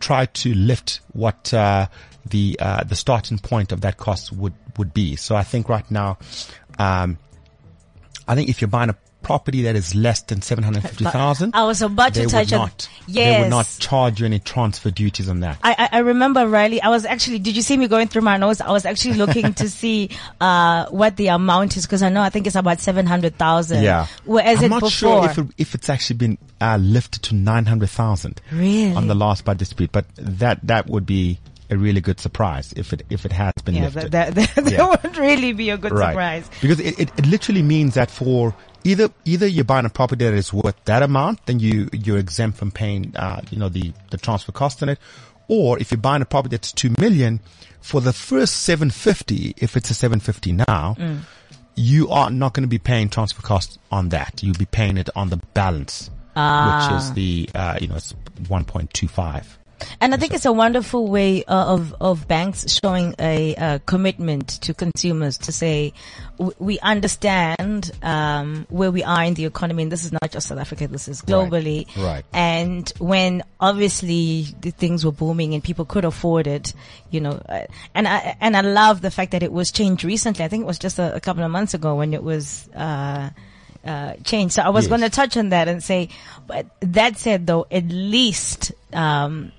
tried to lift what uh, the uh, the starting point of that cost would would be. So I think right now, um, I think if you're buying a property that is less than 750,000, I was about to they touch would on- not, they would not charge you any transfer duties on that. I, I, I remember Riley. I was actually. Did you see me going through my notes? I was actually looking to see uh, what the amount is because I know I think it's about seven hundred thousand. Yeah. Whereas I'm it not before. sure if, it, if it's actually been uh, lifted to 900,000 Really? on the last budget dispute, but that, that would be a really good surprise if it, if it has been yeah, lifted. that, that, that, Yeah. would really be a good surprise. Because it, it, it literally means that for either either you're buying a property that is worth that amount, then you you're exempt from paying uh, you know the the transfer cost on it, or if you're buying a property that's two million, for the first seven fifty, if it's a seven fifty now. Mm. You are not going to be paying transfer costs on that. You'll be paying it on the balance, Ah. which is the, uh, you know, it's 1.25. And I think it's a wonderful way uh, of of banks showing a uh, commitment to consumers to say we understand um, where we are in the economy, and this is not just South Africa; this is globally. Right. And when obviously the things were booming and people could afford it, you know, uh, and I and I love the fact that it was changed recently. I think it was just a, a couple of months ago when it was. Uh, uh, change. So I was Yes. going to touch on that and say, but that said though, at least, um,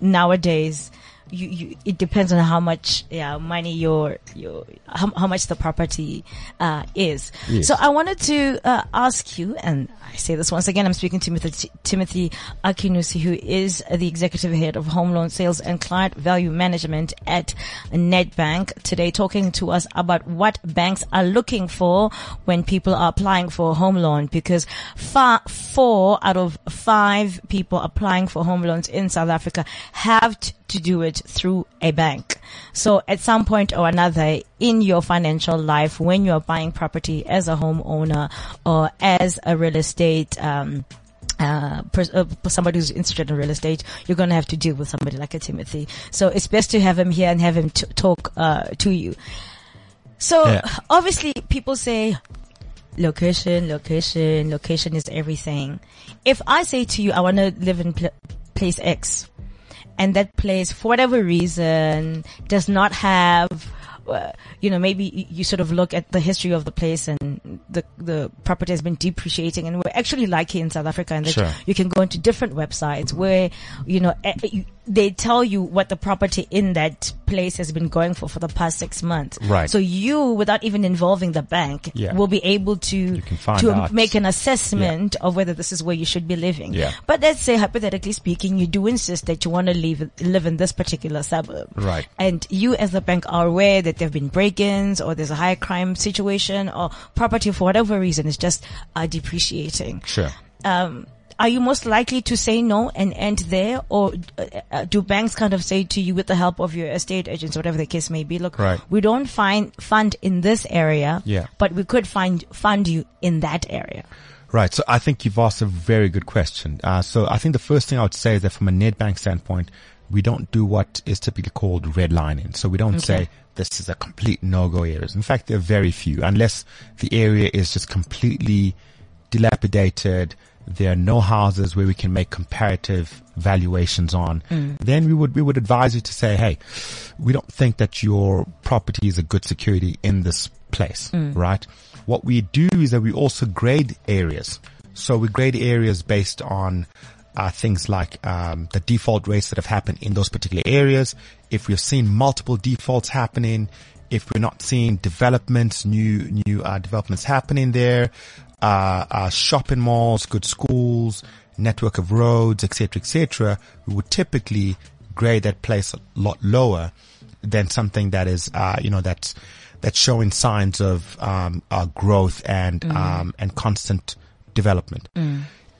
nowadays, you, you, it depends on how much, yeah, money your, your, how, how much the property, uh, is. Yes. So I wanted to, uh, ask you, and I say this once again, I'm speaking to Timothy, Timothy Akinnusi, who is the executive head of home loan sales and client value management at Nedbank today, talking to us about what banks are looking for when people are applying for a home loan because far, four out of five people applying for home loans in South Africa have t- to do it through a bank. So at some point or another in your financial life, when you're buying property as a homeowner or as a real estate, um, uh, pers- uh, somebody who's interested in real estate, you're going to have to deal with somebody like a Timothy. So it's best to have him here and have him t- talk uh, to you. So Yeah. obviously, people say location, location, location is everything. If I say to you, I want to live in pl- place X, and that place, for whatever reason, does not have, uh, you know, maybe you sort of look at the history of the place and the the property has been depreciating, and we're actually like here in South Africa, and Sure. you can go into different websites where you know they tell you what the property in that place has been going for for the past six months. Right. So you, without even involving the bank, Yeah. will be able to to out. make an assessment of whether this is where you should be living. Yeah. But let's say hypothetically speaking, you do insist that you want to live live in this particular suburb. Right. And you as the bank are aware that there have been break-ins or there's a high crime situation or property for whatever reason is just uh, depreciating Sure. um, are you most likely to say no and end there, or uh, uh, do banks kind of say to you, with the help of your estate agents, whatever the case may be, look, Right. we don't find fund in this area, Yeah. but we could find fund you in that area. Right. So I think you've asked a very good question. Uh, so I think the first thing I would say is that from a Nedbank standpoint, we don't do what is typically called redlining. So we don't say this is a complete no-go areas. In fact, there are very few, unless the area is just completely dilapidated. There are no houses where we can make comparative valuations on. Then we would we would advise you to say, hey, we don't think that your property is a good security in this place, right? What we do is that we also grade areas. So we grade areas based on uh, things like um, the default rates that have happened in those particular areas. If we've seen multiple defaults happening, if we're not seeing developments, new new uh, developments happening there, uh, uh, shopping malls, good schools, network of roads, etc., etc., we would typically grade that place a lot lower than something that is, uh, you know, that's that's showing signs of um, uh, growth and um, and constant development.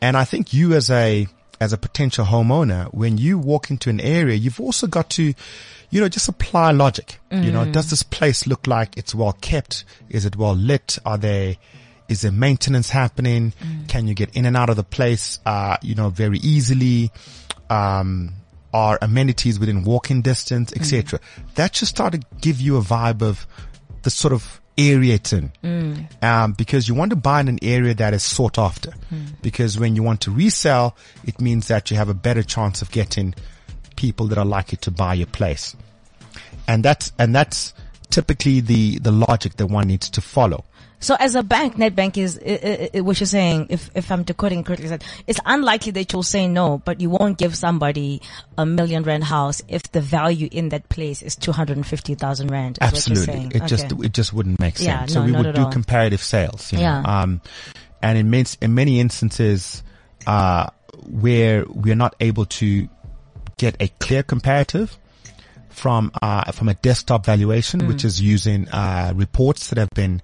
And I think you as a as a potential homeowner, when you walk into an area, you've also got to, you know, just apply logic. You know, does this place look like it's well kept? Is it well lit? Are there is there maintenance happening? Can you get in and out of the place, uh, you know, very easily? Um, are amenities within walking distance, etc. That should start to give you a vibe of the sort of area it's in. Um, because you want to buy in an area that is sought after. Because when you want to resell, it means that you have a better chance of getting people that are likely to buy your place. And that's, and that's typically the, the logic that one needs to follow. So as a bank, Nedbank is, i i i what you're saying, if, if I'm decoding correctly, that it's unlikely that you'll say no, but you won't give somebody a million rand house if the value in that place is 250,000 rand. Absolutely. you're saying. It just it just wouldn't make sense. Yeah, so no, we would do all. comparative sales. You know? Yeah. Um, and in many, in many instances, uh, where we're not able to get a clear comparative from uh, from a desktop valuation, Mm. which is using uh, reports that have been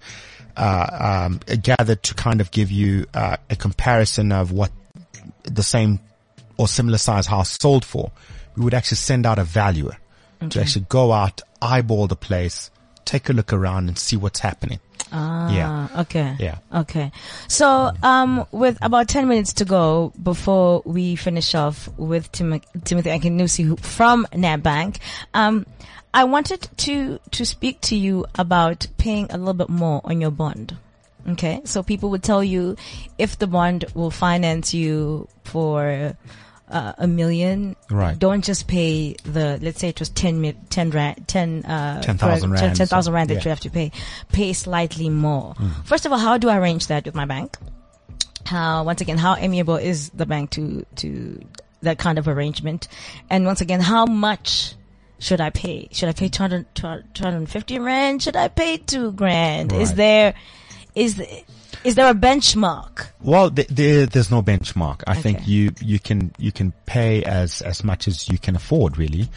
uh, um, gathered to kind of give you uh, a comparison of what the same or similar size house sold for. We would actually send out a valuer to actually go out, eyeball the place, take a look around, and see what's happening. yeah, Ah, okay. Yeah. Okay. So, um, with about 10 minutes to go before we finish off with Tim- Timothy Akinnusi from Nedbank, um, I wanted to, to speak to you about paying a little bit more on your bond. Okay. So people would tell you if the bond will finance you for, uh, a million. Right. Don't just pay the, let's say it was 10, mi- 10 rand, 10, uh, 10,000 rand. 10,000 rand that Yeah. you have to pay. Pay slightly more. Mm. First of all, how do I arrange that with my bank? How, once again, how amiable is the bank to, to that kind of arrangement? And once again, how much should I pay? Should I pay 200, 250 rand? Should I pay two grand? Is Right. there, is, is there a benchmark? Well, th- there, there's no benchmark. I think you, you can, you can pay as, as much as you can afford, really.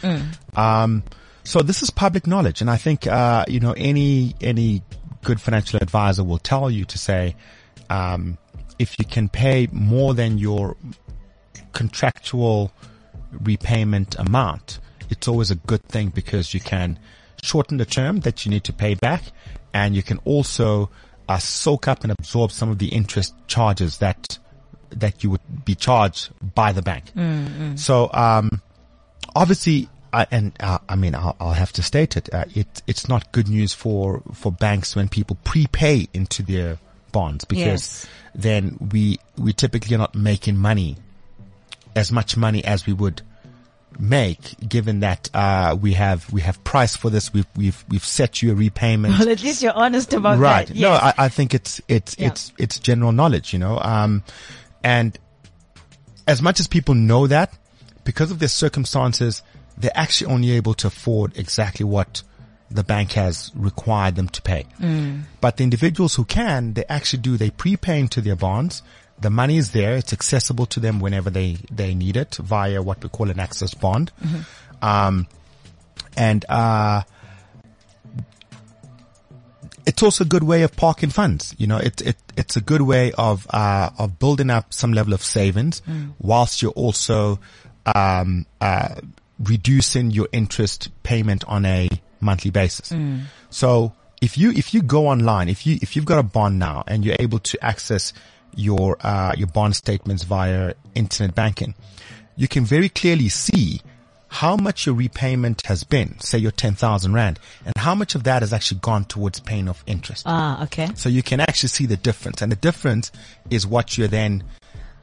Um, so this is public knowledge. And I think, uh, you know, any, any good financial advisor will tell you to say, um, if you can pay more than your contractual repayment amount, it's always a good thing because you can shorten the term that you need to pay back and you can also uh, soak up and absorb some of the interest charges that that you would be charged by the bank. So um, obviously, uh, and uh, I mean, I'll, I'll have to state it. Uh, it it's not good news for for banks when people prepay into their bonds because Yes. then we we typically are not making money as much money as we would make given that uh, we have we have price for this we've we've we've set you a repayment Well, at least you're honest about that right that. no I, I think it's it's Yeah. it's it's general knowledge you know um and as much as people know that because of their circumstances they're actually only able to afford exactly what the bank has required them to pay Mm. but the individuals who can they actually do they prepay into their bonds the money is there. It's accessible to them whenever they they need it via what we call an access bond. Um and uh it's also a good way of parking funds. You know, it, it, it's a good way of, uh, of building up some level of savings whilst you're also, um, uh, reducing your interest payment on a monthly basis. So if you, if you go online, if you, if you've got a bond now and you're able to access your, uh, your bond statements via internet banking, you can very clearly see how much your repayment has been, say your 10,000 rand, and how much of that has actually gone towards paying off interest. ah, okay. So you can actually see the difference. And the difference is what you're then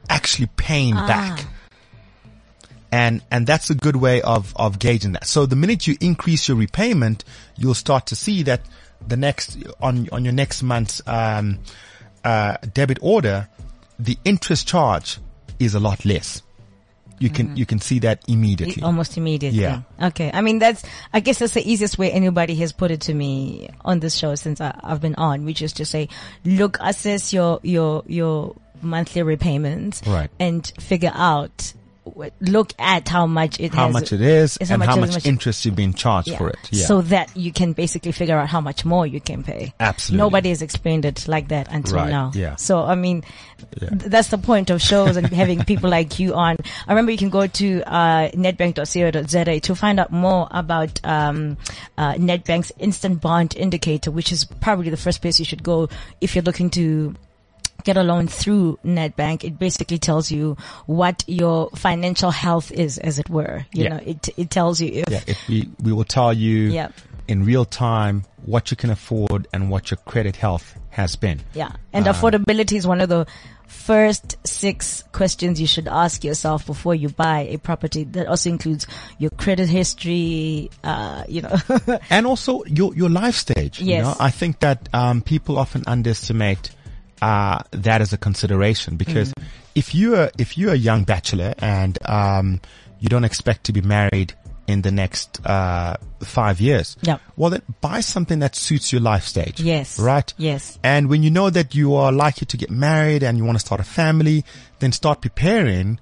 actually paying back. And, and that's a good way of, of gauging that. So the minute you increase your repayment, you'll start to see that the next, on, on your next month's, um, uh, debit order, the interest charge is a lot less. You can, you can see that immediately. Almost immediately. Yeah. Okay. I mean, that's, I guess that's the easiest way anybody has put it to me on this show since I, I've been on, which is to say, look, assess your, your, your monthly repayments. Right. And figure out, look at how much it how has. much it is and how is much, interest you've been charged Yeah. for it. Yeah. So that you can basically figure out how much more you can pay. Absolutely. Nobody has explained it like that until Right, now. yeah. So, I mean, Yeah. th- that's the point of shows and having people like you on. I remember you can go to, uh, nedbank.co.za to find out more about, um, uh, Nedbank's instant bond indicator, which is probably the first place you should go if you're looking to get a loan through Nedbank, it basically tells you what your financial health is, as it were. You Yeah. know, it it tells you if yeah, it, we, we will tell you Yep. in real time what you can afford and what your credit health has been. Yeah. And Uh, affordability is one of the first six questions you should ask yourself before you buy a property. That also includes your credit history, uh, you know. and also your your life stage. You Yes. know? I think that um, people often underestimate uh, that as a consideration because Mm. if you're if you're a young bachelor and um, you don't expect to be married in the next uh, five years, Yep. well then buy something that suits your life stage. Yes. right. Yes. And when you know that you are likely to get married and you want to start a family, then start preparing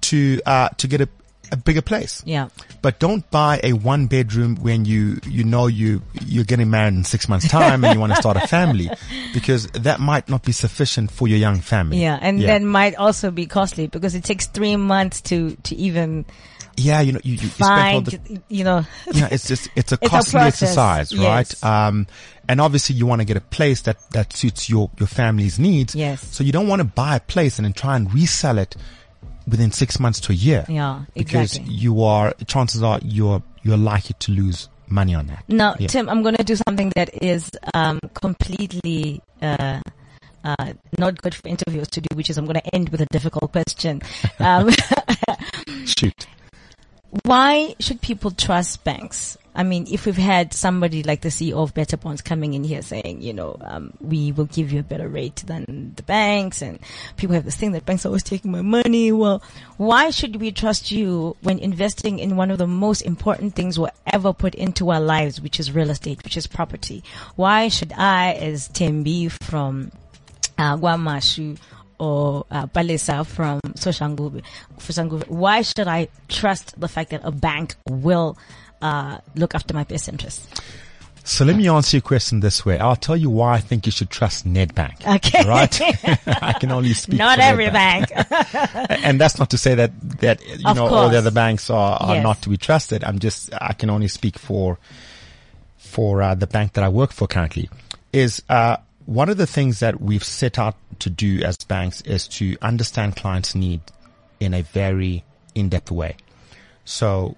to uh, to get a, a bigger place. Yeah. But don't buy a one bedroom when you, you know you, you're getting married in six months time and you want to start a family because that might not be sufficient for your young family. Yeah. And that might also be costly because it takes three months to, to even yeah, you know, you, you, you spend all find, the, you know, yeah, it's just, it's a It's costly process, exercise, right? yes. Um, and obviously you want to get a place that, that suits your, your family's needs. Yes. So you don't want to buy a place and then try and resell it within six months to a year. Yeah, Because exactly. you are, chances are you're, you're likely to lose money on that. Now, Yeah. Tim, I'm going to do something that is um, completely uh, uh, not good for interviewers to do, which is I'm going to end with a difficult question. Um, Shoot. why should people trust banks? I mean, if we've had somebody like the CEO of Better Bonds coming in here saying, you know, um, we will give you a better rate than the banks, and people have this thing that banks are always taking my money. Well, why should we trust you when investing in one of the most important things we'll ever put into our lives, which is real estate, which is property? Why should I, as Tembi from uh, KwaMashu or uh, Palesa from Soshanguve, Soshanguve, why should I trust the fact that a bank will uh, look after my best interests? So let me answer your question this way. I'll tell you why I think you should trust Nedbank. Okay. Right? I can only speak Not every bank. And that's not to say that, that, you Of know, all the other banks are, are Yes. not to be trusted. I'm just, I can only speak for, for, uh, the bank that I work for currently is, uh, one of the things that we've set out to do as banks is to understand clients' need in a very in-depth way. So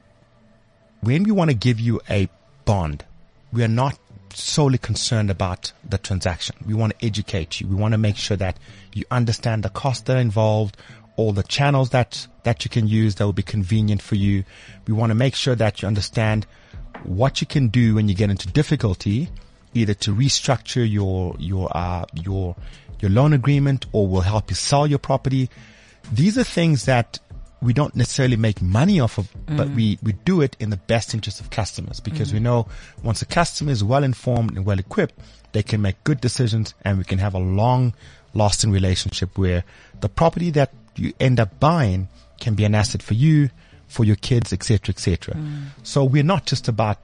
when we want to give you a bond, we are not solely concerned about the transaction. We want to educate you. We want to make sure that you understand the costs that are involved, all the channels that, that you can use that will be convenient for you. We want to make sure that you understand what you can do when you get into difficulty, either to restructure your, your, uh, your, your loan agreement or will help you sell your property. These are things that we don't necessarily make money off of, but mm. we, we do it in the best interest of customers because mm. we know once a customer is well informed and well equipped, they can make good decisions and we can have a long lasting relationship where the property that you end up buying can be an asset for you, for your kids, etc., etc. Mm. So we're not just about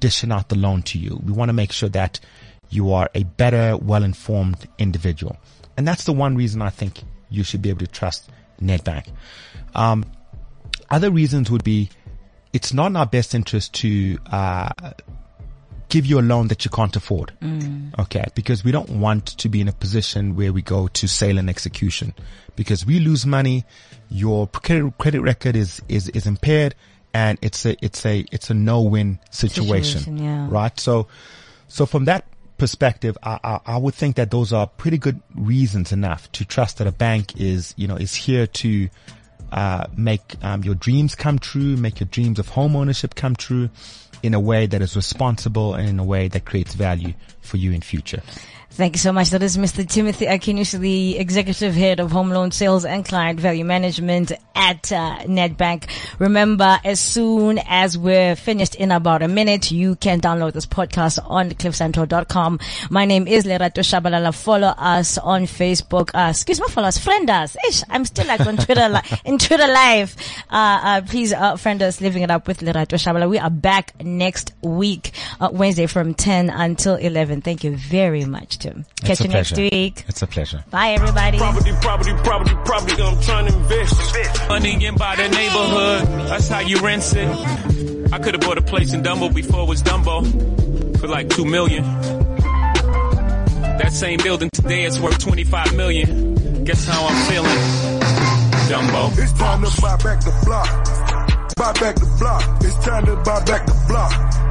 dishing out the loan to you. We want to make sure that you are a better, well-informed individual. And that's the one reason I think you should be able to trust Nedbank. Um, other reasons would be it's not in our best interest to uh, give you a loan that you can't afford. Okay, because we don't want to be in a position where we go to sale and execution because we lose money. Your credit, credit record is, is, is impaired and it's a, it's a, it's a no-win situation, Situation, yeah. right? So, so from that perspective, I, I, I would think that those are pretty good reasons enough to trust that a bank is, you know, is here to, uh, make um, your dreams come true, make your dreams of home ownership come true in a way that is responsible and in a way that creates value for you in future. Thank you so much. That is Mr. Timothy Akinnusi, the Executive Head of Home Loan Sales and Client Value Management at uh, Nedbank. Remember, as soon as we're finished in about a minute, you can download this podcast on cliffcentral.com. My name is Lerato Shabalala. Follow us on Facebook. Uh, excuse me, follow us. Friend us. Ish, I'm still like on Twitter, li- in Twitter live. Uh, uh, please, uh, friend us, living it up with Lerato Shabala. We are back next week, uh, Wednesday from 10 until 11. Thank you very much, Tim. It's Catch a you next week. It's a pleasure. Bye, everybody. Property, property, property, property. I'm trying to invest. Money in by the neighborhood. That's how you rent it. I could have bought a place in Dumbo before it was Dumbo for like two million. That same building today is worth 25 million. Guess how I'm feeling? Dumbo. It's time to buy back the block. Buy back the block. It's time to buy back the block.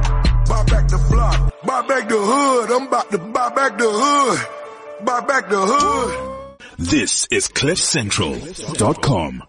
Buy back the block. Buy back the hood. I'm about to buy back the hood. Buy back the hood. This is CliffCentral.com.